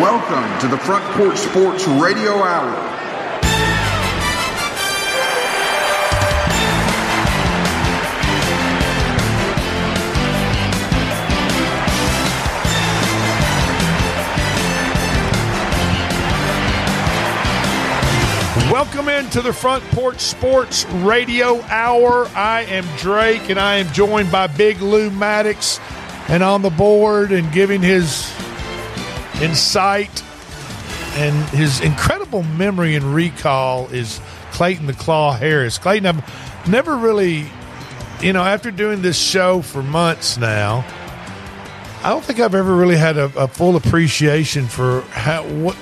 Welcome to the Front Porch Sports Radio Hour. Welcome into the Front Porch Sports Radio Hour. I am Drake, and I am joined by Big Lou Maddox, and on the board and giving his insight and his incredible memory and recall is Clayton the Claw Harris. Clayton, I've never really, you know, after doing this show for months now, I don't think I've ever really had a, a full appreciation for how what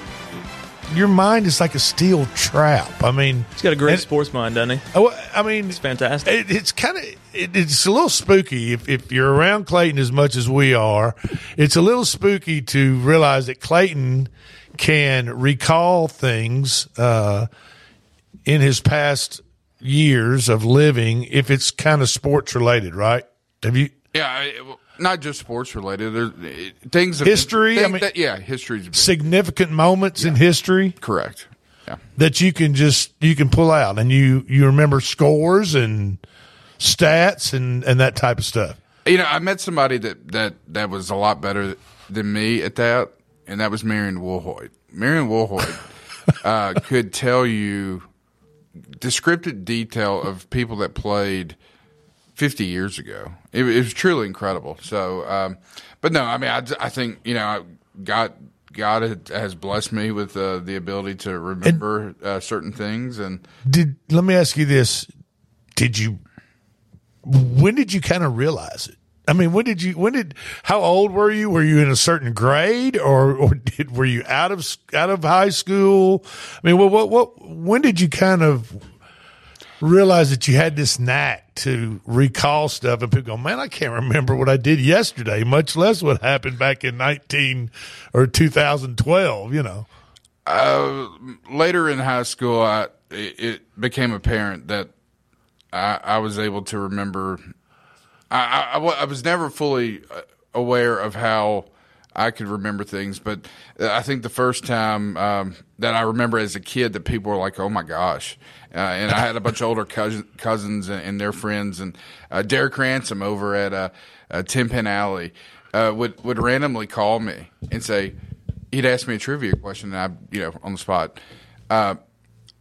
your mind is like a steel trap. I mean, He's got a great and- sports mind, doesn't he? Oh, I mean, It's fantastic. it, it's kind of it, it's a little spooky if, if you're around Clayton as much as we are. It's a little spooky to realize that Clayton can recall things uh, in his past years of living if it's kind of sports related, right? Have you? Yeah, I- well, not just sports related. There's eh, things. History, I mean- that- yeah, history's significant moments in history correct. Yeah, that you can just you can pull out and you you remember scores and stats and and that type of stuff you know, I met somebody that that that was a lot better than me at that, and that was Marion Woolhoyd. Marion Woolhoyd uh, could tell you descriptive detail of people that played 50 years ago. It, it was truly incredible. So, um, but no, I mean, I, I think you know, God God has blessed me with uh, the ability to remember uh, certain things, and did let me ask you this did you when did you kind of realize it i mean when did you when did how old were you were you in a certain grade or or did were you out of out of high school i mean what what what when did you kind of realize that you had this knack to recall stuff and people go man i can't remember what i did yesterday much less what happened back in 19 or 2012 you know Uh, later in high school, I, it, became apparent that I, I was able to remember. I, I, I was never fully uh, aware of how I could remember things, but I think the first time um, that I remember as a kid that people were like, "Oh my gosh!" Uh, and I had a bunch of older cousin, cousins and, and their friends, and uh, Derek Ransom over at uh, uh, Ten Pin Alley uh, would would randomly call me and say he'd ask me a trivia question, and I, you know, on the spot. Uh,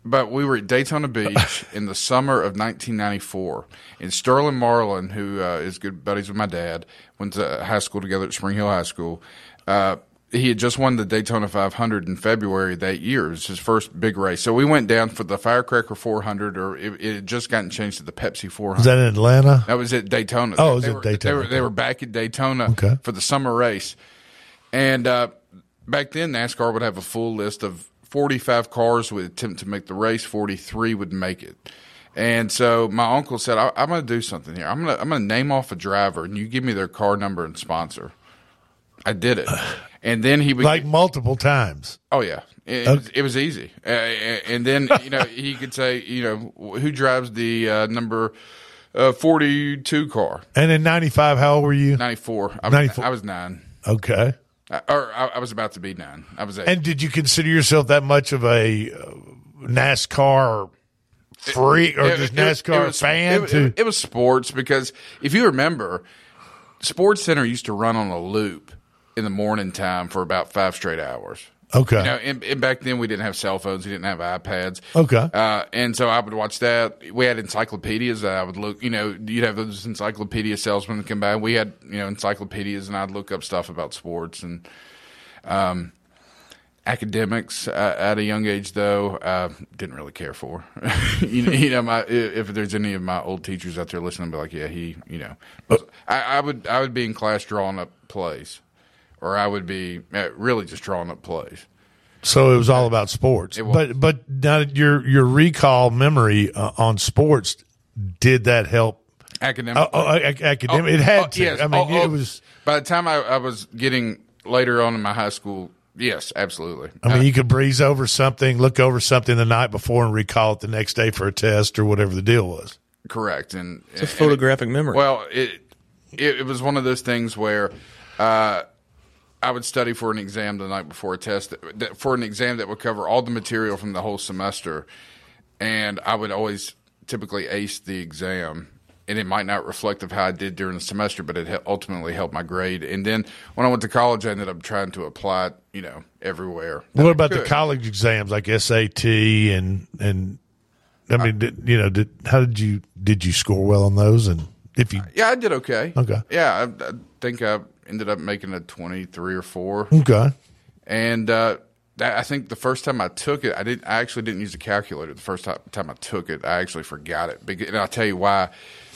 but we were at Daytona Beach in the summer of 1994, and Sterling Marlin, who uh, is good buddies with my dad, went to high school together at Spring Hill High School. Uh, he had just won the Daytona 500 in February that year. It was his first big race. So we went down for the Firecracker 400, or it, it had just gotten changed to the Pepsi 400. Was that in atlanta That was at Daytona. Oh, it was they at were, Daytona. They were, they were back at Daytona Okay. for the summer race. And uh, back then, NASCAR would have a full list of 45 cars would attempt to make the race, 43 would make it. And so my uncle said, I, I'm going to do something here. I'm going to I'm going to name off a driver, and you give me their car number and sponsor. I did it. And then he would like multiple times Oh yeah, it, was, it was easy. Uh, and then you know he could say, you know, who drives the uh, number uh, forty-two car, and in 95 how old were you ninety-four. I was, 94. I was nine, okay I, or I, I was about to be nine. I was eight. And did you consider yourself that much of a uh, NASCAR freak or It- just NASCAR it was, fan? It, it was sports because if you remember, Sports Center used to run on a loop in the morning time for about five straight hours. okay, You know, and, and back then we didn't have cell phones, we didn't have iPads. okay, Uh, and so I would watch that. We had encyclopedias that I would look, you know, you'd have those encyclopedia salesmen come by. We had, you know, encyclopedias and I'd look up stuff about sports and, um, academics uh, at a young age though, uh, didn't really care for, you, know, you know, my, if there's any of my old teachers out there listening, I'd be like, yeah, he, you know, I, I would, I would be in class drawing up plays or I would be uh, really just drawing up plays. so it was all about sports. was. But but now your your recall memory uh, on sports did that help? Academic. Uh, uh, ac- academic, it had Oh, to. yes. I mean, Oh, oh, it was. By the time I, I was getting later on in my high school, yes, absolutely. I mean, you could breeze over something, look over something the night before, and recall it the next day for a test or whatever the deal was. correct. And It's a photographic memory. Well, it, it it was one of those things where uh, I would study for an exam the night before a test that, that, for an exam that would cover all the material from the whole semester, and I would always typically ace the exam. And it might not reflect of how I did during the semester, but it ultimately helped my grade. And then when I went to college, I ended up trying to apply you know, everywhere. What about the college exams like SAT and and I mean, did, you know, did how did you did you score well on those? And if you, yeah, I did okay. Okay. Yeah, I, I think I ended up making a twenty three or four. Okay. And uh, I think the first time I took it, I didn't. I actually didn't use a calculator. The first time I took it, I actually forgot it. And I'll tell you why.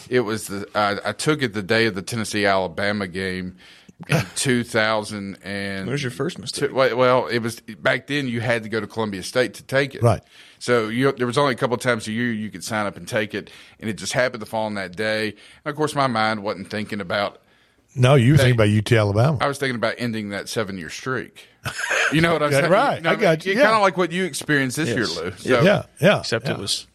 It was the I, I took it the day of the Tennessee Alabama game in 2000 and was your first mistake? Two, well, it was back then. You had to go to Columbia State to take it, Right. So you, there was only a couple of times a year you could sign up and take it, and it just happened to fall on that day. And of course, my mind wasn't thinking about. No, you were thinking about UT Alabama. I was thinking about ending that seven year streak. You know what I'm saying? right. You know, I got you. Yeah. Kind of like what you experienced this year, Lou. So, yeah, yeah. Except yeah. it was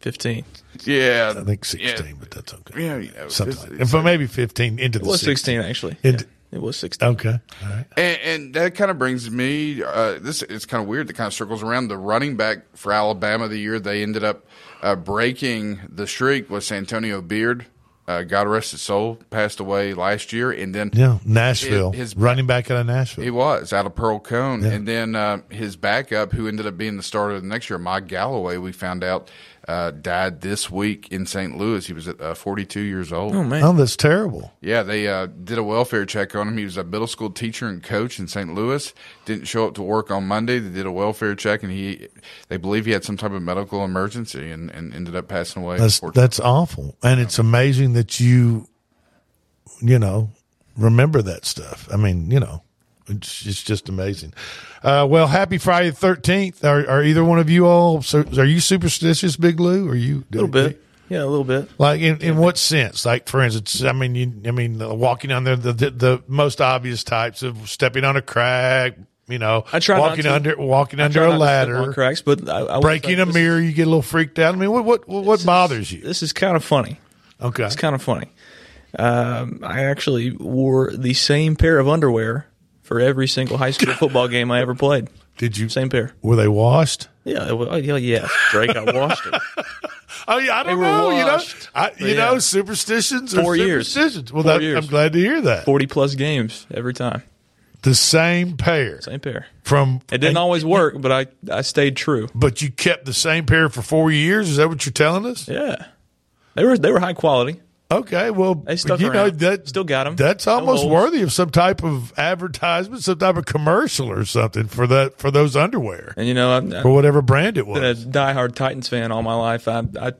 15. yeah. I think sixteen, Yeah. but that's okay. Yeah, you know, Something this- like and for maybe fifteen into It the was 16. 16, actually. It- Yeah, it was 16. Okay, all right. And, and that kind of brings me. Uh, this it's kind of weird. That kind of circles around the running back for Alabama. The year they ended up uh, breaking the streak was Santonio Beard. Uh, God rest his soul, passed away last year, and then Yeah, Nashville, His- his- running back out of Nashville. he was out of Pearl-Cohn, and then uh, his backup, who ended up being the starter the next year, Mike Galloway, we found out uh, died this week in St. Louis. He was at uh, 42 years old. Oh, man. oh, that's terrible. Yeah, they uh, did a welfare check on him. He was a middle school teacher and coach in St. Louis. Didn't show up to work on Monday. They did a welfare check, and he they believe he had some type of medical emergency and, and ended up passing away. That's that's awful, and it's amazing that you, you know, remember that stuff. I mean, you know, it's, it's just amazing. Uh, well, happy Friday the thirteenth. Are, are either one of you all? So, are you superstitious, Big Lou? Are you A little bit. Yeah, a little bit. Like in, in what sense? Like for instance, I mean, you, I mean, walking on there, the, the the most obvious types of stepping on a crack. You know, I try walking under walking I under a not to step on ladder, cracks, but I, I breaking a mirror. You get a little freaked out. I mean, what what what, what bothers you? This is kind of funny. Okay, It's kind of funny. Um, I actually wore the same pair of underwear for every single high school football game I ever played. did you? Same pair. Were they washed? Yeah, oh, yeah, yeah. Drake, I washed it. Oh yeah, I don't know. You know. I, you Yeah. know, superstitions. Four years. Well, Four that, years. I'm glad to hear that. Forty plus games every time. The same pair Same pair. from It didn't and- always work, but I I stayed true. But you kept the same pair for four years. Is that what you're telling us? Yeah, they were they were high quality. Okay, well, They stuck you know around. that Still got them. That's almost holes. worthy of some type of advertisement, some type of commercial or something for that for those underwear And you know, I've, for whatever brand it was. been a diehard Titans fan all my life. I, I,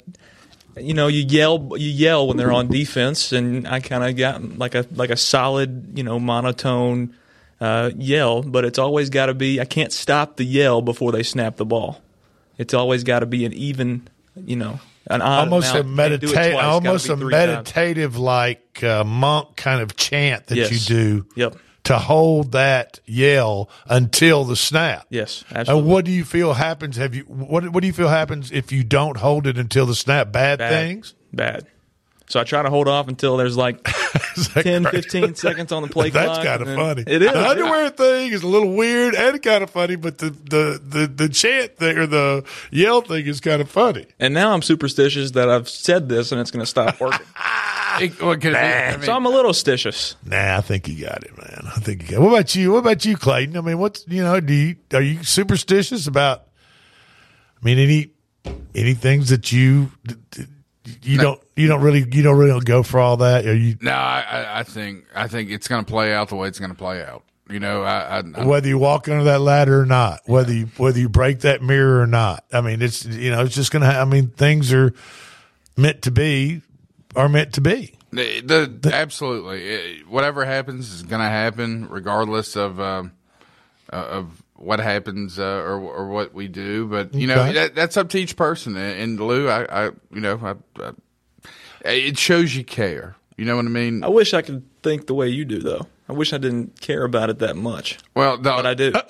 you know, you yell, you yell when they're on defense, and I kind of got like a like a solid, you know, monotone uh, yell. But it's always got to be. I can't stop the yell before they snap the ball. It's always got to be an even, you know, an odd Almost a amount. Can't medita- almost a meditative like uh, monk kind of chant that Yes. you do Yep. to hold that yell until the snap. Yes, absolutely. And what do you feel happens? Have you what What do you feel happens if you don't hold it until the snap? Bad, Bad. things. Bad. So I try to hold off until there's like 10, 15 seconds on the play That's kind of funny. It is. The underwear thing is a little weird and kind of funny, but the the the, the chant thing or the yell thing is kind of funny. And now I'm superstitious that I've said this and it's going to stop working. It- what could it? I mean, so I'm a little stitious. Nah, I think you got it, man. I think you got. It. What about you? What about you, Clayton? I mean, what's you know? Do you are you superstitious about? I mean, any any things that you you don't you don't really you don't really go for all that? You no, I, I- I think I think it's going to play out the way it's going to play out. You know, I, I, I'm- whether you walk under that ladder or not, whether you whether you break that mirror or not. I mean, it's you know, it's just gonna. Ha- I mean, things are meant to be are meant to be. The, the, absolutely, It- whatever happens is going to happen, regardless of um, uh, of what happens uh, or or what we do. But you know, Okay. that, that's up to each person. And, and Lou, I, I you know, I, I, it shows you care. You know what I mean? I wish I could think the way you do, though. I wish I didn't care about it that much, Well, the, but I do.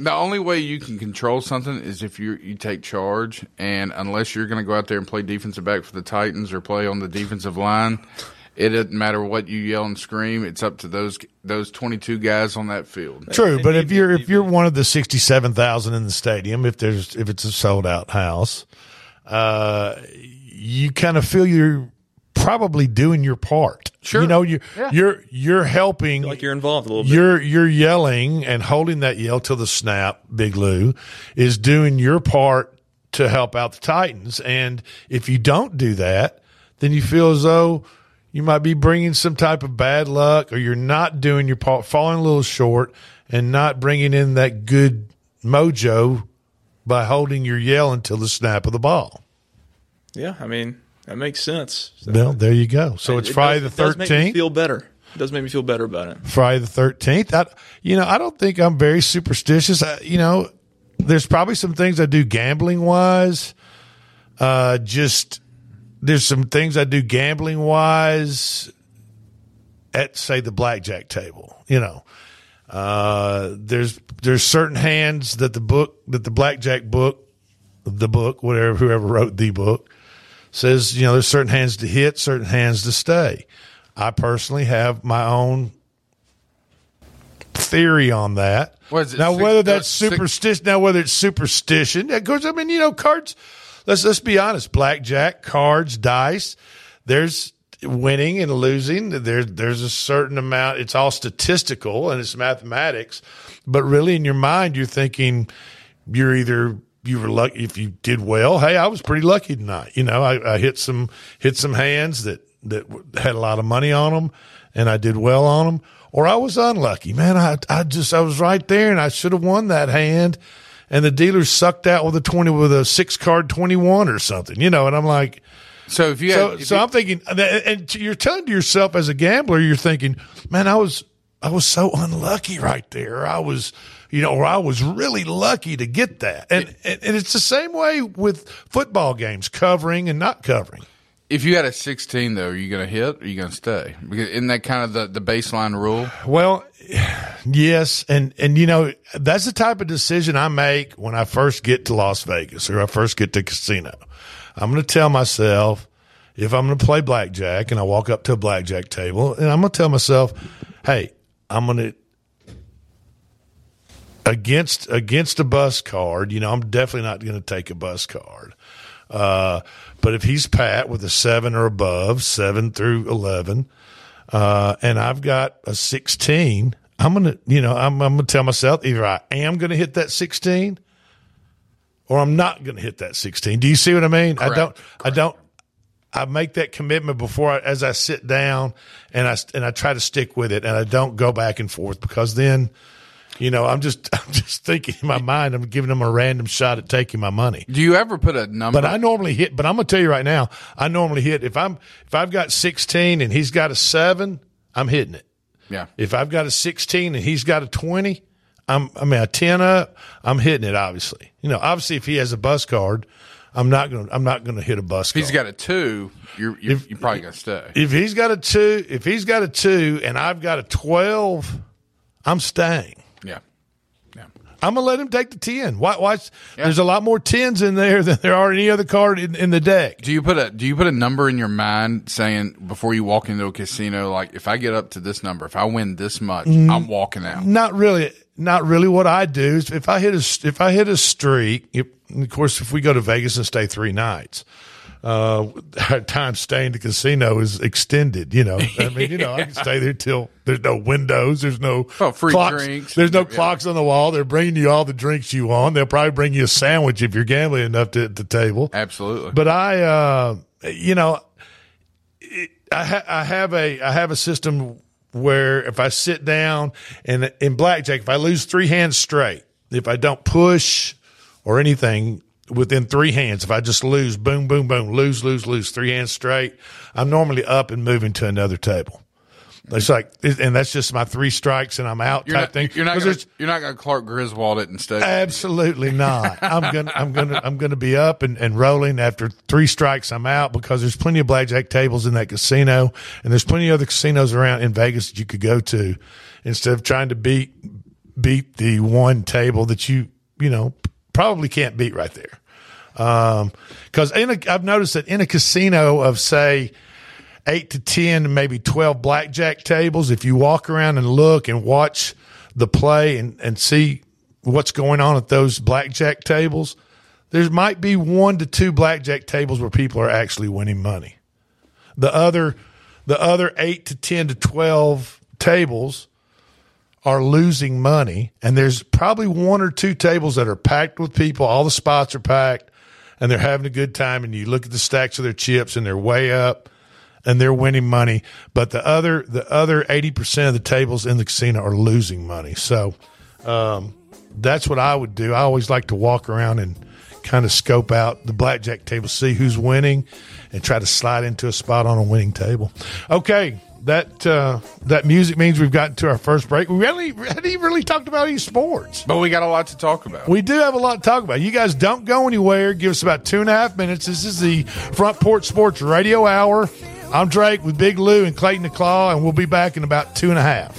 The only way you can control something is if you you take charge, and unless you're going to go out there and play defensive back for the Titans or play on the defensive line, it doesn't matter what you yell and scream. It's up to those those twenty two guys on that field. True, but if you're if you're one of the sixty seven thousand in the stadium, if there's if it's a sold out house, uh, you kind of feel you're probably doing your part. Sure. you know you Yeah. you're you're helping. like you're involved a little bit. You're you're yelling and holding that yell till the snap, Big Lou, is doing your part to help out the Titans. And if you don't do that, then you feel as though you might be bringing some type of bad luck, or you're not doing your part, falling a little short, and not bringing in that good mojo by holding your yell until the snap of the ball. yeah, I mean that makes sense. So Well, there you go. So it's it Friday does- the it does make me thirteenth. Feel better. It does make me feel better about it. Friday the thirteenth. I, you know, I don't think I'm very superstitious. I, you know, there's probably some things I do gambling wise. Uh, just there's some things I do gambling wise at say the blackjack table. You know, uh, there's there's certain hands that the book that the blackjack book, the book, whatever whoever wrote the book says. You know, there's certain hands to hit, certain hands to stay. I personally have my own theory on that. What is it, now, six- whether uh, that's superstition, now whether it's superstition, of course, I mean, you know, cards. Let's let's be honest. Blackjack, cards, dice. There's winning and losing. There's there's a certain amount. It's all statistical and it's mathematics, but really in your mind, you're thinking you're either you were lucky if you did well. Hey, I was pretty lucky tonight. You know, I, I hit some hit some hands that that had a lot of money on them, and I did well on them. Or I was unlucky, man. I I just I was right there, and I should have won that hand, and the dealer sucked out with a twenty with a six card twenty one or something. You know, and I'm like. So if you So, had, if so you- I'm thinking, and you're telling to yourself as a gambler, you're thinking, man, I was, I was so unlucky right there. I was, you know, or I was really lucky to get that. And, and, and it's the same way with football games, covering and not covering. If you had a sixteen though, are you going to hit? or Are you going to stay? Because isn't that kind of the, the baseline rule? Well, yes, and and you know that's the type of decision I make when I first get to Las Vegas or I first get to casino. I'm going to tell myself if I'm going to play blackjack and I walk up to a blackjack table and I'm going to tell myself, "Hey, I'm going to against against a bus card. You know, I'm definitely not going to take a bus card. Uh, but if he's Pat with a seven or above, seven through eleven, uh, and I've got a 16, I'm going to, you know, I'm, I'm going to tell myself either I am going to hit that 16 or I'm not going to hit that 16. Do you see what I mean? I don't, I don't, I make that commitment before I, as I sit down and I, and I try to stick with it and I don't go back and forth because then, you know, I'm just, I'm just thinking in my mind, I'm giving them a random shot at taking my money. Do you ever put a number? But I normally hit. But I'm gonna tell you right now, I normally hit if I'm if I've got 16 and he's got a seven, I'm hitting it. yeah. If I've got a 16 and he's got a 20, I'm I mean a 10 up, I'm hitting it. Obviously, you know, obviously if he has a bus card, I'm not gonna I'm not gonna hit a bus. If he's got a two, you're you're, you're probably going to stay. if he's got a two, if he's got a two and I've got a 12, I'm staying. Yeah. Yeah. I'm gonna let him take the 10. Why? Why? There's a lot more tens in there than there are any other card in, in the deck. Do you put a do you put a number in your mind saying before you walk into a casino like if I get up to this number, if I win this much, Mm. I'm walking out. not really not really what I do is if I hit a if I hit a streak if, of course if we go to Vegas and stay three nights uh our time staying the casino is extended you know I mean you know I can stay there till there's no windows there's no Oh, free clocks drinks. there's no Yeah. clocks on the wall they're bringing you all the drinks you want they'll probably bring you a sandwich if you're gambling enough to at the table Absolutely. but I, uh, you know, it, I, ha- I have a I have a system where if I sit down and in blackjack, if I lose three hands straight, if I don't push or anything within three hands, if I just lose, boom, boom, boom, lose, lose, lose, three hands straight, I'm normally up and moving to another table. It's like, and that's just my three strikes and I'm out you're type not, thing. You're not gonna, you're not going to Clark Griswold it and stay. Absolutely not. I'm gonna I'm gonna I'm gonna be up and, and rolling after three strikes I'm out because there's plenty of blackjack tables in that casino and there's plenty of other casinos around in Vegas that you could go to instead of trying to beat beat the one table that you you know probably can't beat right there. Um, cause in a, I've noticed that in a casino of say eight to 10, maybe 12 blackjack tables. If you walk around and look and watch the play and, and see what's going on at those blackjack tables, there might be one to two blackjack tables where people are actually winning money. The other, the other eight to 10 to 12 tables are losing money. And there's probably one or two tables that are packed with people. All the spots are packed and they're having a good time. And you look at the stacks of their chips and they're way up and they're winning money. But the other, the other 80% of the tables in the casino are losing money. So, um, that's what I would do. I always like to walk around and kind of scope out the blackjack table, see who's winning, and try to slide into a spot on a winning table. Okay, that uh, that music means we've gotten to our first break. We really hadn't even really talked about any sports, but we got a lot to talk about. We do have a lot to talk about. You guys don't go anywhere. Give us about two and a half minutes. This is the Front Porch Sports Radio Hour. I'm Drake with Big Lou and Clayton the Claw, and we'll be back in about two and a half.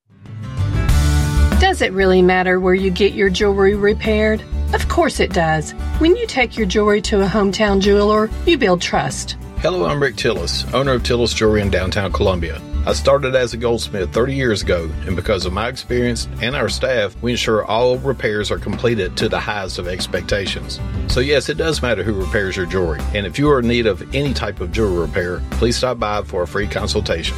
Does it really matter where you get your jewelry repaired? Of course it does. When you take your jewelry to a hometown jeweler, you build trust. Hello, I'm Rick Tillis, owner of Tillis Jewelry in downtown Columbia. I started as a goldsmith 30 years ago, and because of my experience and our staff, we ensure all repairs are completed to the highest of expectations. So, yes, it does matter who repairs your jewelry, and if you are in need of any type of jewelry repair, please stop by for a free consultation.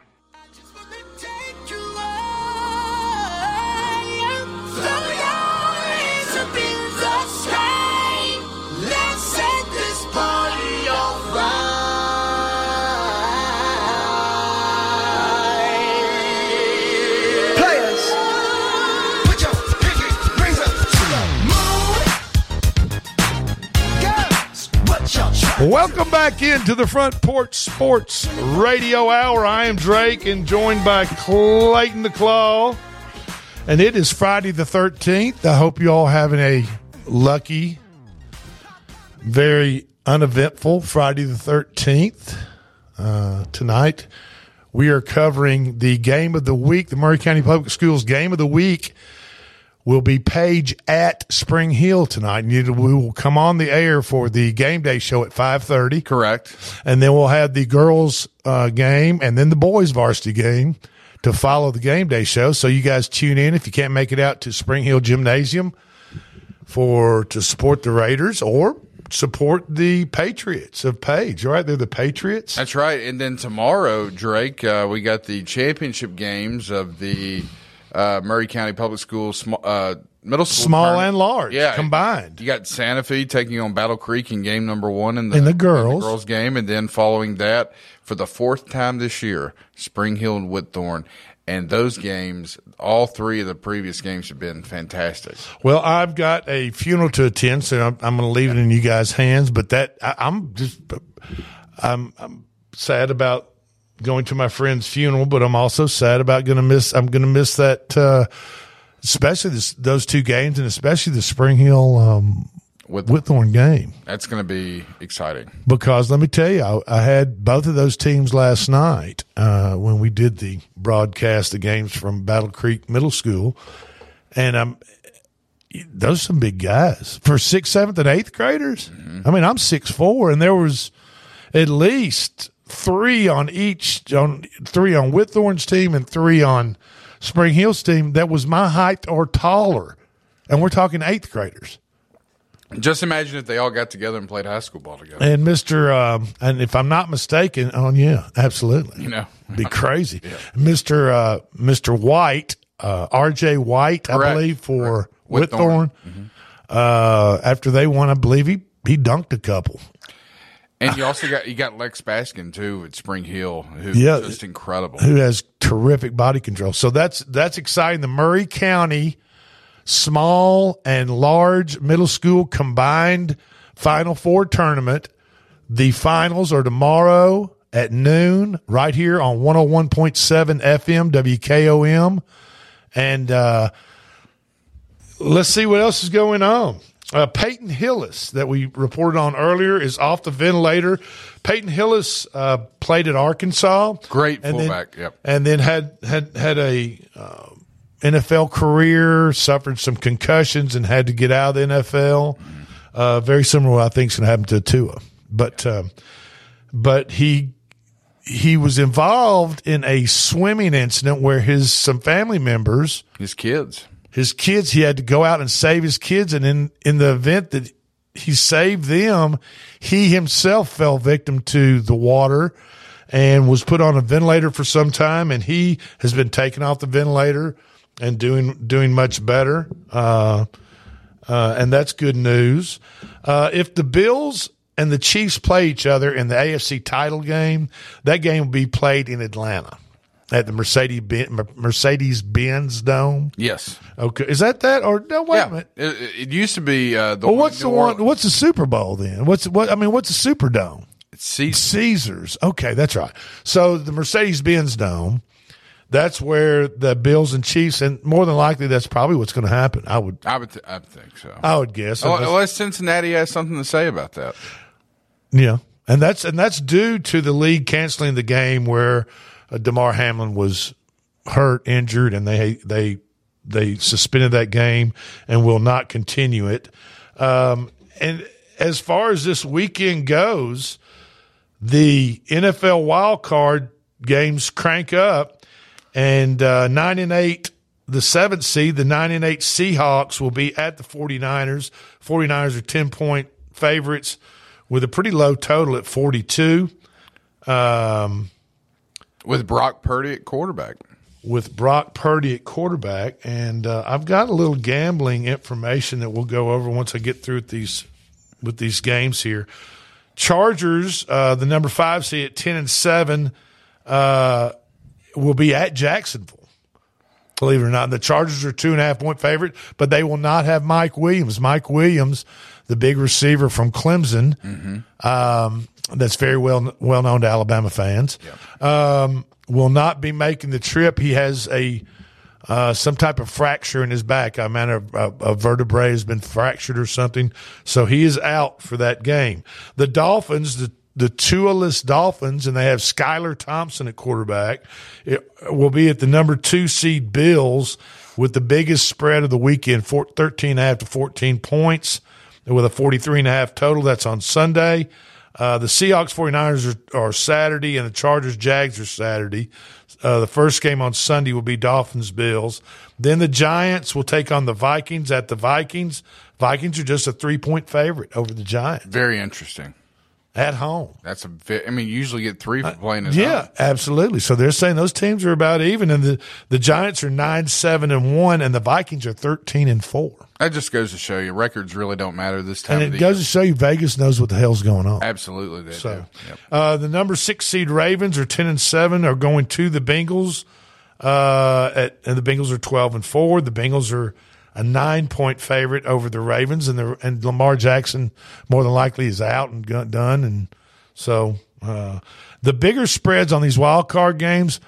Welcome back into the Front Porch Sports Radio Hour. I am Drake and joined by Clayton the Claw. And it is Friday the 13th. I hope you all having a lucky, very uneventful Friday the 13th. Uh, tonight, we are covering the game of the week, the Maury County Public Schools game of the week will be Page at Spring Hill tonight. And we will come on the air for the game day show at five thirty. Correct. And then we'll have the girls uh, game and then the boys varsity game to follow the game day show. So you guys tune in if you can't make it out to Spring Hill Gymnasium for to support the Raiders or support the Patriots of Page. Right, they're the Patriots. That's right. And then tomorrow, Drake, uh, we got the championship games of the uh, Maury County Public Schools sm- uh, middle school Small tournament. and large yeah, combined. You got Santa Fe taking on Battle Creek in game number one in the, In the girls. girls game, and then following that for the fourth time this year, Spring Hill and Whitthorne. And those games, all three of the previous games have been fantastic. Well, I've got a funeral to attend, so I'm, I'm going to leave it in you guys' hands. But that I, I'm just I'm, I'm sad about going to my friend's funeral, but I'm also sad about going to miss. I'm going to miss that, uh, especially this, those two games, and especially the Spring Hill um, With- Whitthorne game. That's going to be exciting. Because let me tell you, I, I had both of those teams last night uh, when we did the broadcast, the games from Battle Creek Middle School, and I'm those are some big guys for sixth, seventh, and eighth graders. I mean, I'm six four, and there was at least three on each on three on Whitthorne's team and three on Spring Hill's team that was my height or taller, and we're talking eighth graders. Just imagine if they all got together and played high school ball together. And Mister, um, and if I'm not mistaken, oh yeah, absolutely, You know, be crazy. Mister uh, Mister White, uh, R.J. White, I Correct. believe for Whitthorne. Whitthorne. Uh, after they won, I believe he he dunked a couple. And you also got you got Lex Baskin too at Spring Hill, who's Yeah. just incredible. Who has terrific body control. So that's that's exciting. The Maury County small and large middle school combined Final Four tournament. The finals are tomorrow at noon, right here on 101.7 FM WKOM. And uh, let's see what else is going on. Uh, Peyton Hillis, that we reported on earlier, is off the ventilator. Peyton Hillis uh, played at Arkansas. Great and then- fullback. yep. and then had had had a uh, NFL career, suffered some concussions, and had to get out of the NFL. Uh, very similar, to what I think is going to happen to Tua, but um, but he he was involved in a swimming incident where his some family members, his kids, his kids, he had to go out and save his kids, and in in the event that he saved them, he himself fell victim to the water and was put on a ventilator for some time, and he has been taken off the ventilator and doing doing much better. Uh, uh, and that's good news. Uh, if the Bills and the Chiefs play each other in the AFC title game, that game will be played in Atlanta at the Mercedes Mercedes Benz Dome. Yes. Okay, is that that or no? Wait a minute. It, it used to be uh, the Well, what's the one? Orleans. What's the Super Bowl then? What's what? I mean, what's the Superdome? It's Caesars. Caesars. Okay, that's right. So the Mercedes Benz Dome. That's where the Bills and Chiefs, and more than likely, that's probably what's going to happen. I would, I would, th- I would think so. I would guess. Unless- unless Cincinnati has something to say about that. Yeah, and that's and that's due to the league canceling the game where uh, Damar Hamlin was hurt, injured, and they they they suspended that game and will not continue it. Um, and as far as this weekend goes, the NFL wild card games crank up, and uh, nine and eight the seventh seed, the nine and eight Seahawks, will be at the 49ers. 49ers are 10 point favorites with a pretty low total at 42. Um, with Brock Purdy at quarterback. With Brock Purdy at quarterback. And uh, I've got a little gambling information that we'll go over once I get through with these with these games here. Chargers, uh, the number five seed at 10 and 7, uh, will be at Jacksonville. Believe it or not, the Chargers are two and a half point favorite, but they will not have Mike Williams. Mike Williams, the big receiver from Clemson, Mm-hmm. um, that's very well well known to Alabama fans, um, will not be making the trip. He has a uh, some type of fracture in his back. I mean, a, a, a vertebrae has been fractured or something, so he is out for that game. The Dolphins, the the Tua-less Dolphins, and they have Skylar Thompson at quarterback. It will be at the number two seed Bills with the biggest spread of the weekend, four, 13 and a half to 14 points with a 43 and a half total. That's on Sunday. Uh, the Seahawks 49ers are, are Saturday and the Chargers Jags are Saturday. Uh, the first game on Sunday will be Dolphins Bills. Then the Giants will take on the Vikings at the Vikings. Vikings are just a three point favorite over the Giants Very interesting. At home. That's a. Ve- I mean, you usually get three for playing at Yeah, home. absolutely. So they're saying those teams are about even, and the, the Giants are nine, seven, and one, and the Vikings are thirteen and four. That just goes to show you records really don't matter this time And of it the goes year. to show you Vegas knows what the hell's going on. Absolutely, they So, do. Yep. uh, the number six seed Ravens are ten and seven, are going to the Bengals. Uh, at, and the Bengals are twelve and four. The Bengals are a nine point favorite over the Ravens, and the and Lamar Jackson more than likely is out and done. And so uh, the bigger spreads on these wild card games,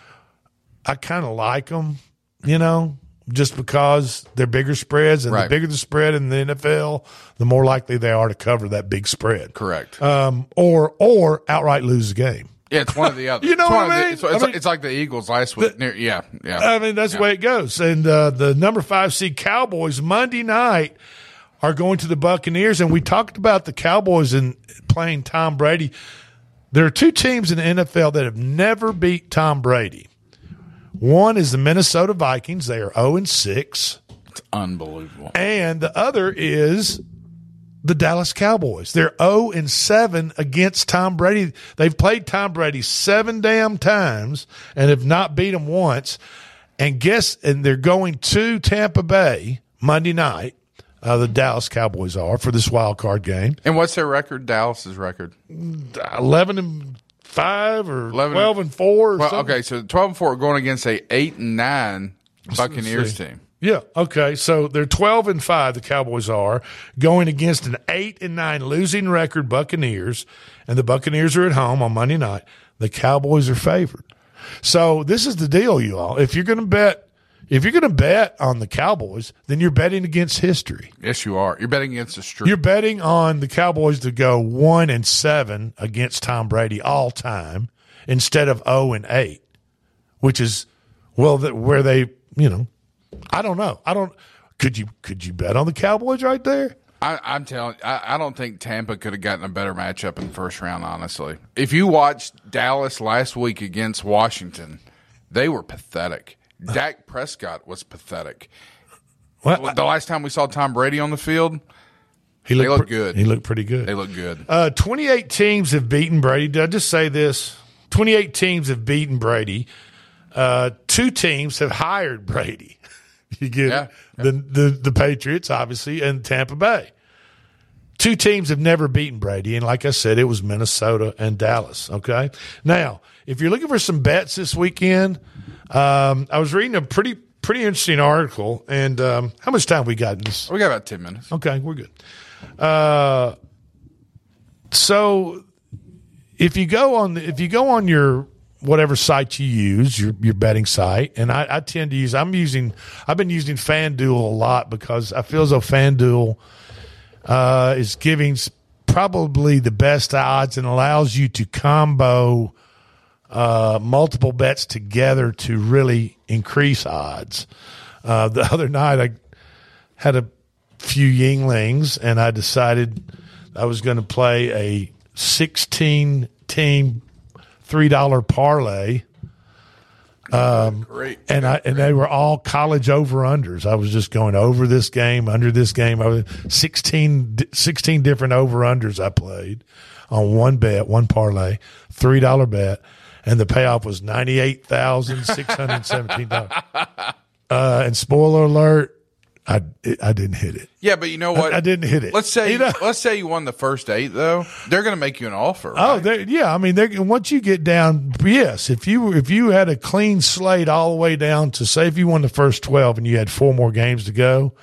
I kind of like them. You know. Just because they're bigger spreads, and Right. the bigger the spread in the NFL, the more likely they are to cover that big spread. Correct. Um, or or outright lose the game. Yeah, it's one of the other. You know it's what I of the- mean? it's, it's, I mean- it's like the Eagles last week. Near- yeah, yeah. I mean, that's the way it goes. And uh, the number five seed Cowboys Monday night are going to the Buccaneers, and we talked about the Cowboys and playing Tom Brady. There are two teams in the NFL that have never beat Tom Brady. One is the Minnesota Vikings; they are zero and six, It's unbelievable. and the other is the Dallas Cowboys. They're 0 and 7 against Tom Brady. They've played Tom Brady seven damn times and have not beat him once. And guess, and they're going to Tampa Bay Monday night. Uh, the Dallas Cowboys are for this wild card game. And what's their record? Dallas's record. 11 and 5 or 11 12 and 4 or Well, something. okay, so twelve and four going against a eight and nine Buccaneers team. Yeah. Okay. So they're twelve and five. The Cowboys are going against an eight and nine losing record Buccaneers, and the Buccaneers are at home on Monday night. The Cowboys are favored. So this is the deal, you all. If you're going to bet, if you're going to bet on the Cowboys, then you're betting against history. Yes, you are. You're betting against the street. You're betting on the Cowboys to go one and seven against Tom Brady all time instead of zero and eight, which is well that where they you know I don't know I don't could you could you bet on the Cowboys right there? I, I'm telling. I, I don't think Tampa could have gotten a better matchup in the first round. Honestly, if you watched Dallas last week against Washington, they were pathetic. Dak Prescott was pathetic. Well, the last time we saw Tom Brady on the field, He they looked looked pre- good. He looked pretty good. They looked good. Uh, 28 teams have beaten Brady. Did I just say this? 28 teams have beaten Brady. Uh, two teams have hired Brady. you get Yeah. The, the the Patriots, obviously, and Tampa Bay. Two teams have never beaten Brady, and like I said, it was Minnesota and Dallas. Okay, now if you're looking for some bets this weekend, um, I was reading a pretty pretty interesting article. And um, how much time we got in this? We got about ten minutes. Okay, we're good. Uh, so if you go on if you go on your whatever site you use, your your betting site, and I, I tend to use I'm using I've been using FanDuel a lot because I feel as though FanDuel uh, is giving probably the best odds and allows you to combo uh, multiple bets together to really increase odds. Uh, the other night I had a few Yuenglings, and I decided I was going to play a 16 team $3 parlay. Um, Great. and I and they were all college over unders. I was just going over this game, under this game. I was 16, 16 different over unders I played on one bet, one parlay, three dollar bet, and the payoff was ninety eight thousand six hundred seventeen dollars. Uh, and spoiler alert, I I didn't hit it. Yeah, but you know what? I, I didn't hit it. Let's say You know? let's say you won the first eight though. They're going to make you an offer. Oh, they, yeah. I mean, once you get down, yes. If you if you had a clean slate all the way down to say if you won the first twelve and you had four more games to go,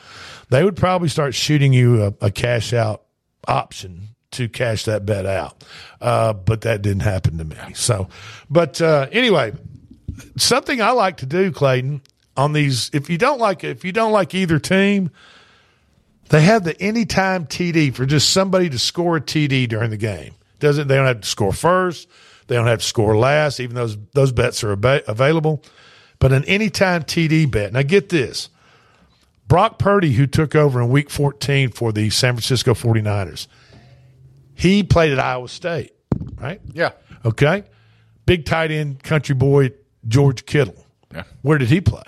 they would probably start shooting you a, a cash out option to cash that bet out. Uh, but that didn't happen to me. So, but uh, anyway, something I like to do, Clayton, on these. If you don't like if you don't like either team. They have the anytime TD for just somebody to score a TD during the game. Doesn't they don't have to score first? They don't have to score last, even those those bets are ab- available. But an anytime TD bet. Now get this. Brock Purdy, who took over in week 14 for the San Francisco 49ers, he played at Iowa State, right? Yeah. Okay. Big tight end country boy George Kittle. Yeah. Where did he play?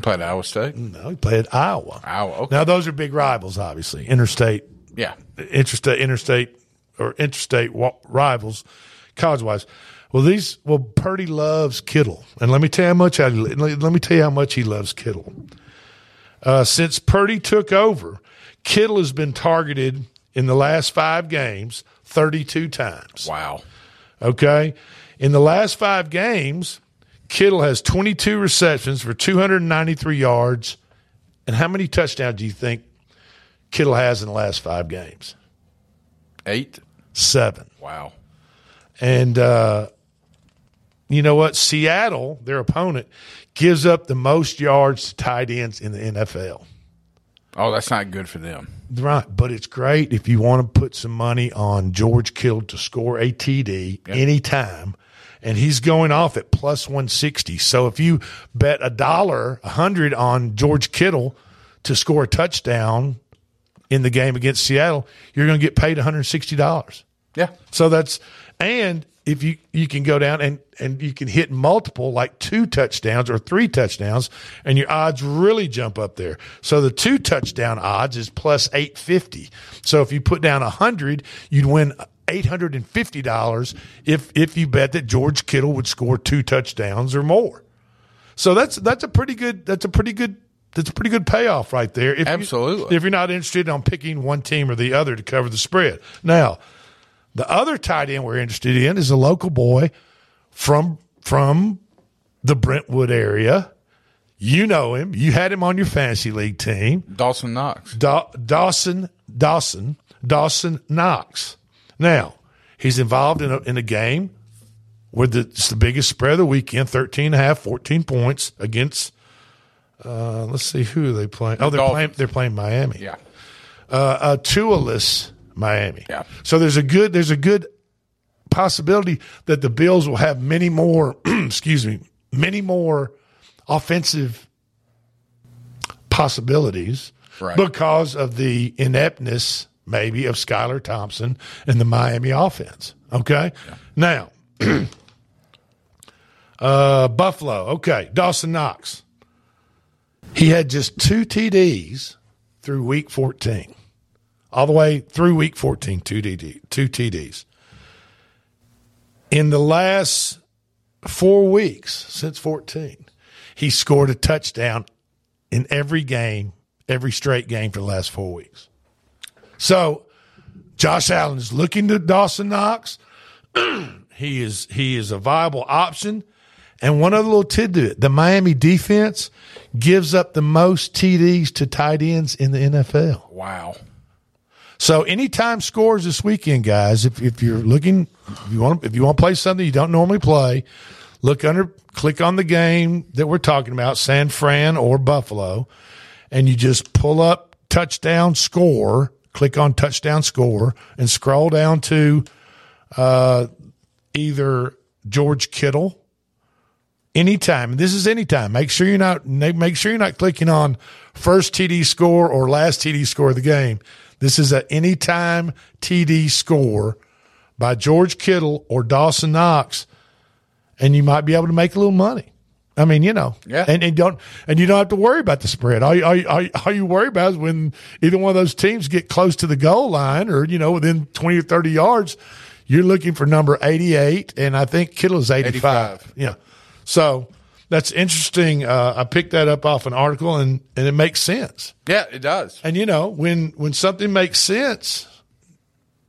Played Iowa State. No, he played at Iowa. Iowa. Okay. Now those are big rivals, obviously. Interstate, Yeah. interstate, interstate, or interstate rivals, college wise. Well, these well, Purdy loves Kittle, and let me tell you how much I let me tell you how much he loves Kittle. Uh, since Purdy took over, Kittle has been targeted in the last five games thirty-two times. Wow. Okay. In the last five games, Kittle has 22 receptions for 293 yards. And how many touchdowns do you think Kittle has in the last five games? Eight. Seven. Wow. And uh, you know what? Seattle, their opponent, gives up the most yards to tight ends in the NFL. Oh, that's not good for them. Right, but it's great if you want to put some money on George Kittle to score a TD anytime, and he's going off at plus one sixty. So if you bet a dollar, a hundred on George Kittle to score a touchdown in the game against Seattle, you're going to get paid one hundred sixty dollars. Yeah. So that's and if you you can go down and and you can hit multiple like two touchdowns or three touchdowns and your odds really jump up there. So the two touchdown odds is plus 850. So if you put down a 100, you'd win $850 if if you bet that George Kittle would score two touchdowns or more. So that's that's a pretty good that's a pretty good that's a pretty good payoff right there. If Absolutely. You, if you're not interested on picking one team or the other to cover the spread. Now, the other tight end we're interested in is a local boy from from the Brentwood area. You know him. You had him on your fantasy league team. Dawson Knox. Da- Dawson Dawson Dawson Knox. Now he's involved in a, in a game where the, it's the biggest spread of the weekend 13 and a half 14 points against uh, let's see who are they playing oh they're playing they're playing Miami Yeah. uh, a Tua-less Miami. Yeah. So there's a good there's a good possibility that the Bills will have many more excuse me many more offensive possibilities Right. because of the ineptness maybe of Skylar Thompson and the Miami offense. Okay. Now uh, Buffalo. Okay. Dawson Knox. He had just two TDs through week 14 all the way through week 14, two, DD, two TDs. In the last four weeks since 14, he scored a touchdown in every game, every straight game for the last four weeks. So Josh Allen is looking to Dawson Knox. he is he is a viable option. And one other little tidbit: the Miami defense gives up the most TDs to tight ends in the NFL. Wow. So anytime scores this weekend, guys, if, if you're looking, if you want, if you want to play something you don't normally play, look under, click on the game that we're talking about, San Fran or Buffalo, and you just pull up touchdown score, click on touchdown score and scroll down to, uh, either George Kittle, anytime. This is anytime. Make sure you're not, make sure you're not clicking on first TD score or last TD score of the game. This is an anytime TD score by George Kittle or Dawson Knox. and you might be able to make a little money. I mean, you know, Yeah. and, and don't and you don't have to worry about the spread. All you, all, you, all, you, worry about is when either one of those teams get close to the goal line, or you know, within twenty or thirty yards, you're looking for number eighty-eight, and I think Kittle's eighty-five. 85. Yeah, so that's interesting. Uh, I picked that up off an article, and and it makes sense. Yeah, it does. And you know, when when something makes sense,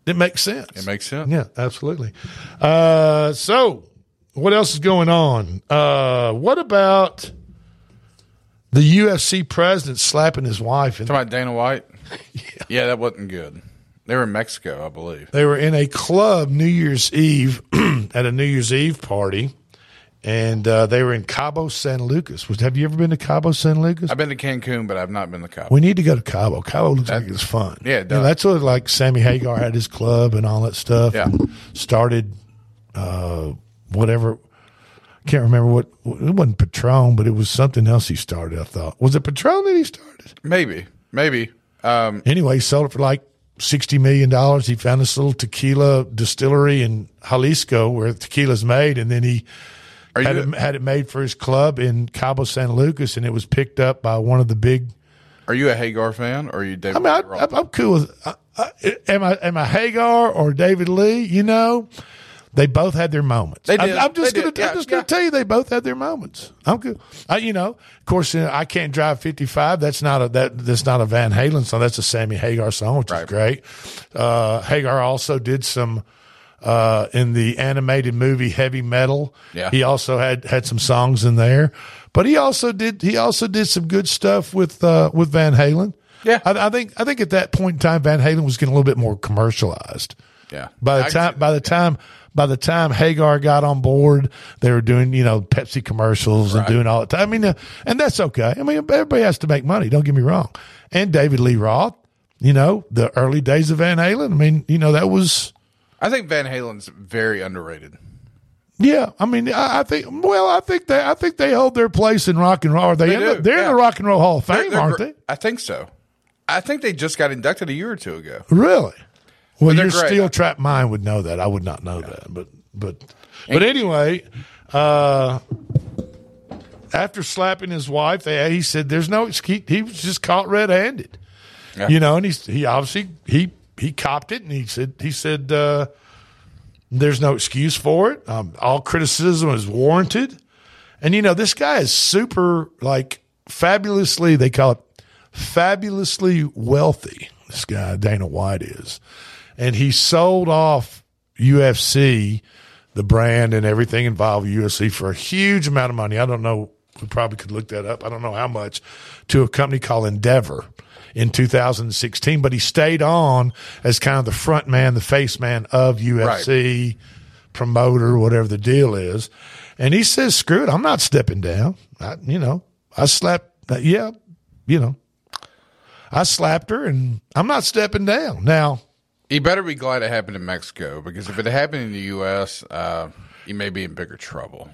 it makes sense. It makes sense. Yeah, absolutely. Uh, so, what else is going on? Uh, what about the UFC president slapping his wife? And Talking about Dana White. yeah. that wasn't good. They were in Mexico, I believe. they were in a club New Year's Eve at a New Year's Eve party, and uh, they were in Cabo San Lucas. Was have you ever been to Cabo San Lucas? I've been to Cancun, but I've not been to Cabo. We need to go to Cabo. Cabo looks like it's fun. Yeah, it You know, that's what like Sammy Hagar had his club and all that stuff. Yeah. Started uh, whatever. I can't remember what it wasn't Patron, but it was something else he started. I thought was it Patron that he started. Maybe, maybe. Um, Anyway, he sold it for like sixty million dollars. He found this little tequila distillery in Jalisco where tequila's made, and then he had you- it, had it made for his club in Cabo San Lucas, and it was picked up by one of the big are you a Hagar fan or are you David? I mean, I, Lee I, Roth? I'm cool with. I, I, am I am I Hagar or David Lee? You know, they both had their moments. They did. I, am just. Yeah, I'm just gonna tell you they both had their moments. I'm good. I, you know, of course, uh, I can't drive 55. That's not a that that's not a Van Halen song. That's a Sammy Hagar song, which is great. Uh, Hagar also did some. Uh, in the animated movie Heavy Metal, Yeah. he also had had some songs in there, but he also did he also did some good stuff with uh, with Van Halen. Yeah. I, I think I think at that point in time, Van Halen was getting a little bit more commercialized. Yeah. By the I time by the time by the time Hagar got on board, they were doing you know Pepsi commercials and doing all the time. I mean, uh, and that's okay. I mean, everybody has to make money. Don't get me wrong. And David Lee Roth, you know, the early days of Van Halen. I mean, you know, that was I think Van Halen's very underrated. yeah. I mean, I, I think well, I think they I think they hold their place in rock and roll. Are they? They in do, the, they're in the Rock and Roll Hall of They're- Fame, they're aren't gr- they? I think so. I think they just got inducted a year or two ago. Really? Well, your steel trap mind would know that. I would not know that. But but but anyway, uh, after slapping his wife, they, he said, "There's no excuse." He was just caught red-handed, Yeah. you know. And he he obviously he he copped it, and he said he said uh, there's no excuse for it. Um, all criticism is warranted, and you know this guy is super like fabulously. They call it fabulously wealthy. This guy Dana White is, and he sold off UFC, the brand and everything involved with UFC for a huge amount of money. I don't know. We probably could look that up. I don't know how much to a company called Endeavor in 2016, but he stayed on as kind of the front man, the face man of UFC, promoter, whatever the deal is. And he says, screw it. I'm not stepping down. I, you know, I slapped, uh, yeah, you know, I slapped her and I'm not stepping down. Now, You better be glad it happened in Mexico because if it happened in the U.S., uh, you may be in bigger trouble.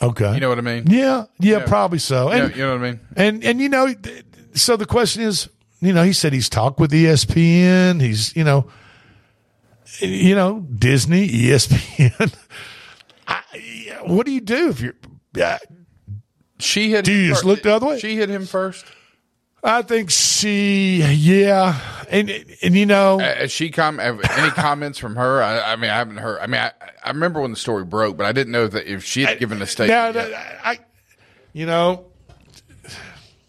okay. You know what I mean? Yeah, yeah, probably so. You know, you know what I mean? and, and, you know, so the question is, you know, he said he's talked with ESPN. He's, you know, you know, Disney, ESPN. I, what do you do if you're, yeah, She hit. Do you just look the other way? She hit him first. I think she, yeah. And, and, you know, Uh, Has she com- have any comments from her? I, I mean, I haven't heard. I mean, I, I remember when the story broke, but I didn't know that if she had given a Now, statement. that- yet. I, you know,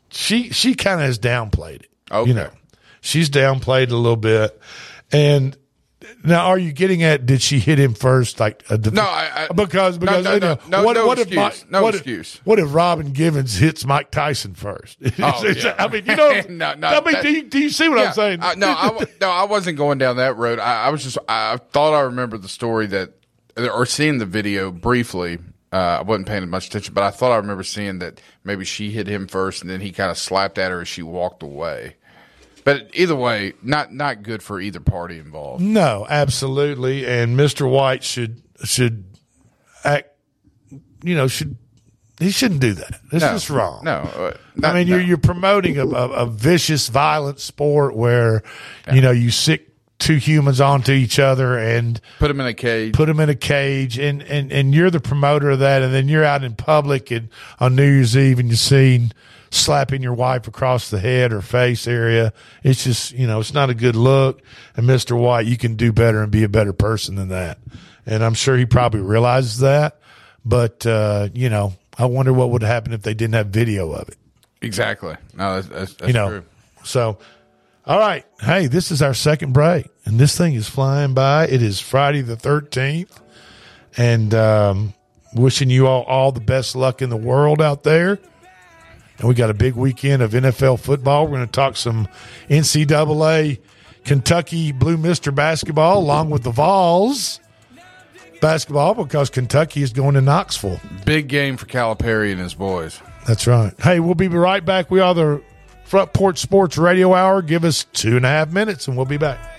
she she kind of has downplayed it. Okay. You know, she's downplayed it a little bit. And now, are you getting at? Did she hit him first? Like No, I- I- because because no, you know, no, no, what, no what if. Mike, No what if- what if Robin Givens hits Mike Tyson first? Oh, yeah. I mean, you know, No, no, I mean, that- do you, do you see what Yeah, I'm saying? I- no, I, no, I wasn't going down that road. I, I was just, I thought I remembered the story that, or seeing the video briefly. Uh, I wasn't paying much attention, but I thought I remember seeing that maybe she hit him first, and then he kind of slapped at her as she walked away. But either way, not not good for either party involved. No, absolutely. And Mr. White should should act. You know, should he shouldn't do that. It's No, just wrong. No, uh, I mean, no. you're you're promoting a, a, a vicious, violent sport where you know you sick two humans onto each other and put them in a cage. Put them in a cage, and and and you're the promoter of that, and then you're out in public and on New Year's Eve, and you're seen slapping your wife across the head or face area. It's just you know it's not a good look. And Mister White, you can do better and be a better person than that. And I'm sure he probably realizes that. But uh, you know, I wonder what would happen if they didn't have video of it. Exactly. No, that's, that's, that's you know, true. so. All right. Hey, this is our second break, and this thing is flying by. It is Friday the 13th, and um, wishing you all all the best luck in the world out there. And we got a big weekend of NFL football. We're going to talk some NCAA Kentucky Blue Mister basketball along with the Vols basketball because Kentucky is going to Knoxville. Big game for Calipari and his boys. That's right. Hey, we'll be right back. We are the Front Porch Sports Radio Hour. Give us two and a half minutes and we'll be back.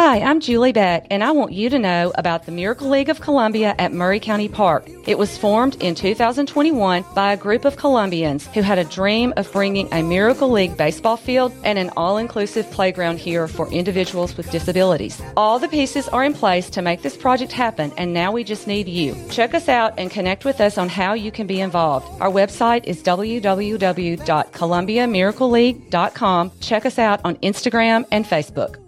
Hi, I'm Julie Beck, and I want you to know about the Miracle League of Columbia at Maury County Park. It was formed in 2021 by a group of Columbians who had a dream of bringing a Miracle League baseball field and an all inclusive playground here for individuals with disabilities. All the pieces are in place to make this project happen, and now we just need you. Check us out and connect with us on how you can be involved. Our website is www.columbiamiracleleague.com. Check us out on Instagram and Facebook.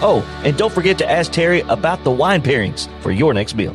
Oh, and don't forget to ask Terry about the wine pairings for your next meal.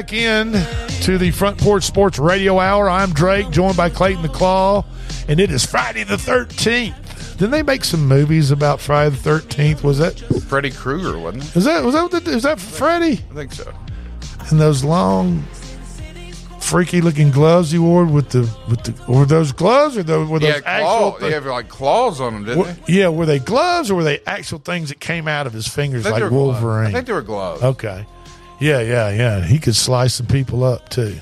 Back in to the Front Porch Sports Radio Hour. I'm Drake, joined by Clayton the Claw, and it is Friday the 13th. Didn't they make some movies about Friday the 13th? Was that Freddy Krueger, wasn't it? is that was that what that Freddy? I think so. And those long, freaky looking gloves he wore with the with the were those gloves or those, were those Yeah, actual? claw, they have like claws on them, didn't Were- they? yeah, were they gloves or were they actual things that came out of his fingers like were gloves. Wolverine? I think they were gloves. Okay. Yeah, yeah, yeah. He could slice some people up too.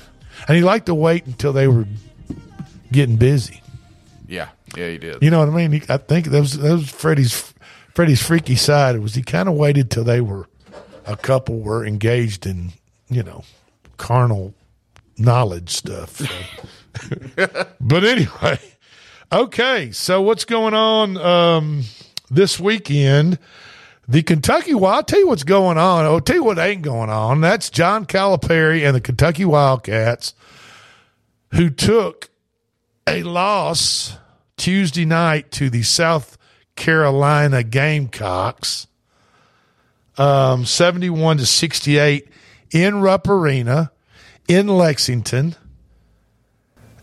And he liked to wait until they were getting busy. Yeah, yeah, he did. You know what I mean? He, I think that was that was Freddie's Freddie's freaky side. It was he kind of waited till they were a couple were engaged in, you know, carnal knowledge stuff. so. but anyway, okay. So what's going on um, this weekend? The Kentucky Wild. I'll tell you what's going on. I'll tell you what ain't going on. That's John Calipari and the Kentucky Wildcats, who took a loss Tuesday night to the South Carolina Gamecocks, um, seventy-one to sixty-eight in Rupp Arena in Lexington,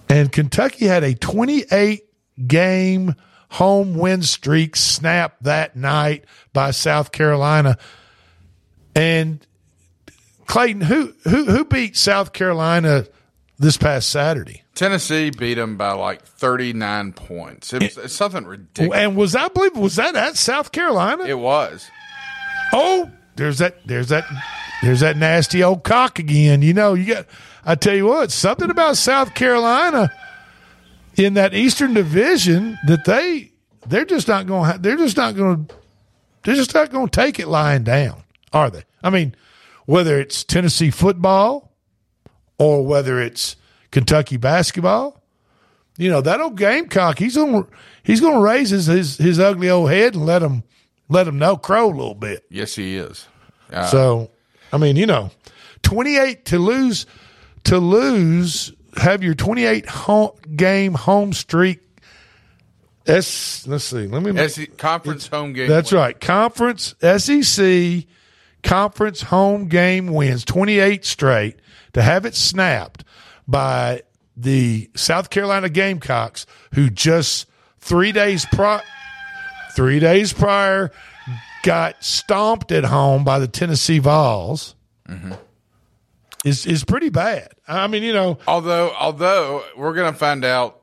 and Kentucky had a twenty-eight game home win streak snapped that night by South Carolina. And Clayton, who who who beat South Carolina this past Saturday? Tennessee beat them by like 39 points. It was it's something ridiculous. And was that believe was that at South Carolina? It was. Oh, there's that there's that there's that nasty old cock again. You know, you got I tell you what, something about South Carolina in that Eastern Division that they they're just not going to they're just not going to they're just not going to take it lying down, are they? I mean, whether it's Tennessee football or whether it's Kentucky basketball, you know that old Gamecock. He's going he's going to raise his, his his ugly old head and let him let him know crow a little bit. Yes, he is. Uh, So, I mean, you know, 28 to lose, to lose, have your 28 home, game home streak. S, let's see. Let me. SEC conference home game. That's right. Conference, SEC, conference home game wins 28 straight to have it snapped by the South Carolina Gamecocks, who just three days prior, three days prior, got stomped at home by the Tennessee Vols. Mm-hmm. Is is pretty bad. I mean, you know, Although, although we're gonna find out,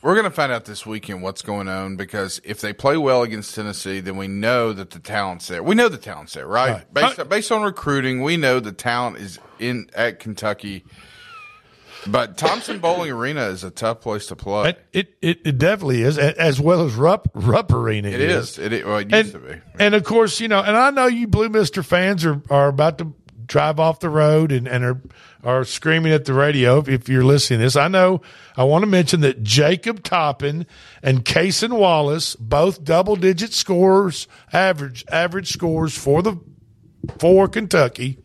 we're gonna find out this weekend what's going on because if they play well against Tennessee, then we know that the talent's there. We know the talent's there, right? Right. Based based on recruiting, we know the talent is in at Kentucky. But Thompson Boling Arena is a tough place to play. it it, it, it definitely is, as well as Rupp Rupp Arena. It is. It, it, well, it and, used to be. And of course, you know, and I know you Blue Mister fans are, are about to drive off the road and, and are are screaming at the radio if, you're listening to this. I know I want to mention that Jacob Toppin and Cason Wallace, both double digit scores, average average scores for the for Kentucky,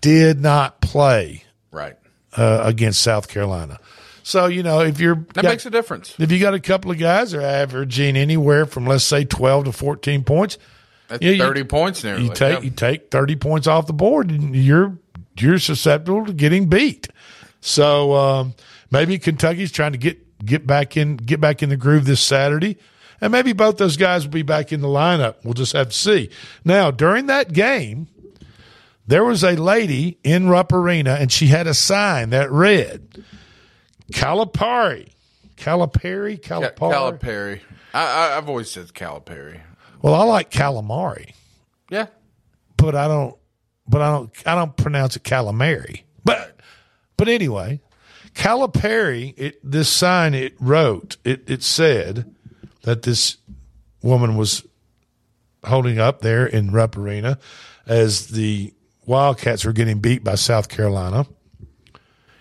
did not play Right. uh, against South Carolina. So you know if you're That makes a difference. if you got a couple of guys that are averaging anywhere from let's say twelve to fourteen points, That's you- 30 points there. You take yeah. you take thirty points off the board, and you're you're susceptible to getting beat. So um, maybe Kentucky's trying to get get back in get back in the groove this Saturday, and maybe both those guys will be back in the lineup. We'll just have to see. Now during that game, there was a lady in Rupp Arena, and she had a sign that read Calipari, Calipari, Calipari. Calipari. I, I, I've always said Calipari. Well, I like calamari. Yeah. but I don't. But I don't. I don't pronounce it calamari. But but anyway, Calipari. It this sign it wrote. It it said that this woman was holding up there in Rupp Arena as the Wildcats were getting beat by South Carolina.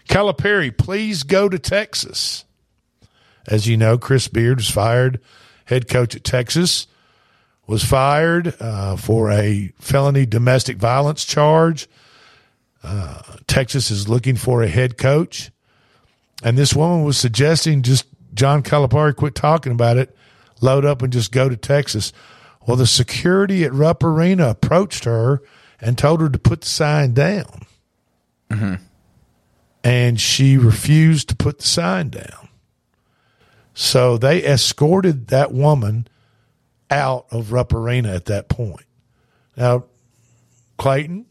Calipari, please go to Texas. As you know, Chris Beard was fired, head coach at Texas was fired uh, for a felony domestic violence charge. Uh, Texas is looking for a head coach. And this woman was suggesting just John Calipari quit talking about it, load up and just go to Texas. Well, the security at Rupp Arena approached her and told her to put the sign down. And she refused to put the sign down. So they escorted that woman out of Rupp Arena at that point. Now, Clayton,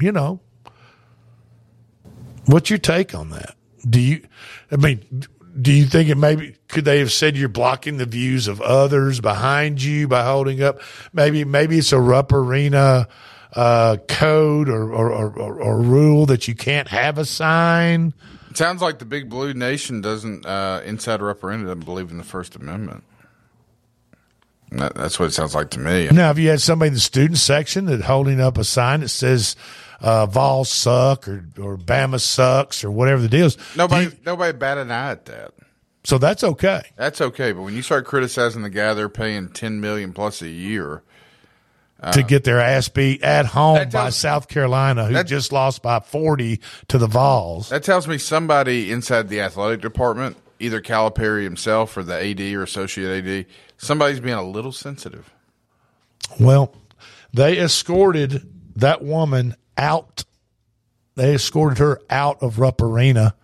you know, what's your take on that? Do you, I mean, do you think it maybe could they have said you're blocking the views of others behind you by holding up? Maybe maybe it's a Rupp Arena uh, code or or, or or rule that you can't have a sign. It sounds like the Big Blue Nation doesn't, uh, inside or upper end, doesn't believe in the First Amendment. That, that's what it sounds like to me. Now, have you had somebody in the student section that holding up a sign that says uh, "Vols suck" or or "Bama sucks" or whatever the deal is? Nobody, you- nobody bat an eye at that. so that's okay. That's okay, but when you start criticizing the guy they're paying ten million plus a year to get their ass beat at home That by South Carolina, who that- just lost by 40 to the Vols. That tells me somebody inside the athletic department, either Calipari himself or the AD or associate AD, somebody's being a little sensitive. Well, they escorted that woman out. They escorted her out of Rupp Arena,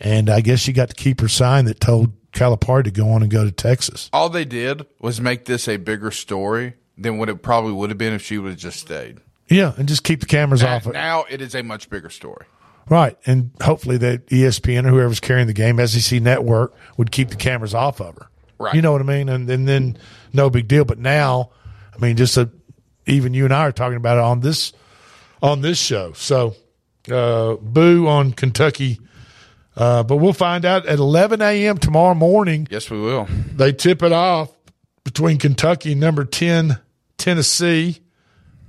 and I guess she got to keep her sign that told Calipari to go on and go to Texas. All they did was make this a bigger story than what it probably would have been if she would have just stayed. Yeah, and just keep the cameras Now, off it. now it is a much bigger story. Right. And hopefully that ESPN or whoever's carrying the game, SEC Network, would keep the cameras off of her. Right. You know what I mean? And, and then no big deal. But now, I mean, just a, even you and I are talking about it on this on this show. So uh, boo on Kentucky. Uh, but we'll find out at 11 a.m. tomorrow morning. Yes, we will. They tip it off between Kentucky and number 10, Tennessee.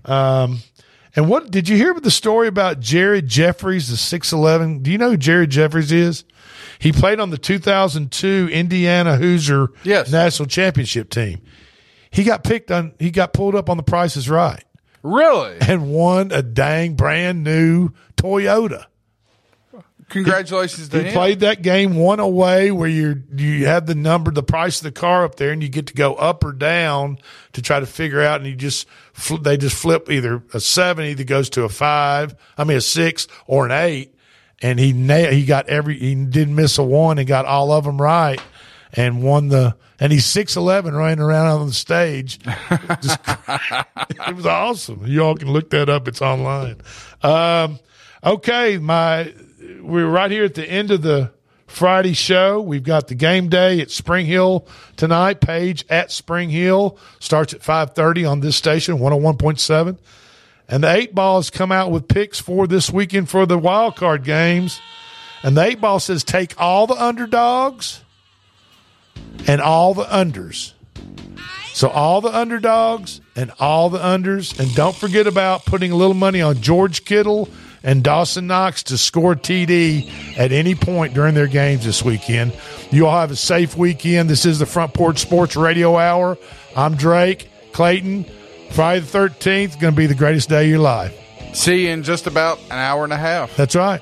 Um, and what did you hear about the story about Jared Jeffries, the 6'11? Do you know who Jared Jeffries is? He played on the 2002 Indiana Hoosier national championship team. He got picked on, he got pulled up on the prices right. Really? And won a dang brand new Toyota. Congratulations to He him. played that game one away where you you have the number, the price of the car up there, and you get to go up or down to try to figure out. And you just they just flip either a seven either goes to a five, I mean a six or an eight, and he na- he got every he didn't miss a one and got all of them right, and won the and he's six eleven running around on the stage. Just- it was awesome. You all can look that up. It's online. Um, okay, my we're right here at the end of the Friday show. We've got the game day at Spring Hill tonight. Page at Spring Hill starts at five thirty on this station, one hundred one point seven. And the eight ball has come out with picks for this weekend for the wild card games. And the eight ball says take all the underdogs and all the unders. So all the underdogs and all the unders. And don't forget about putting a little money on George Kittle and Dawson Knox to score TD at any point during their games this weekend. You all have a safe weekend. This is the Front Porch Sports Radio Hour. I'm Drake Clayton. Friday the 13th is going to be the greatest day of your life. See you in just about an hour and a half. That's right.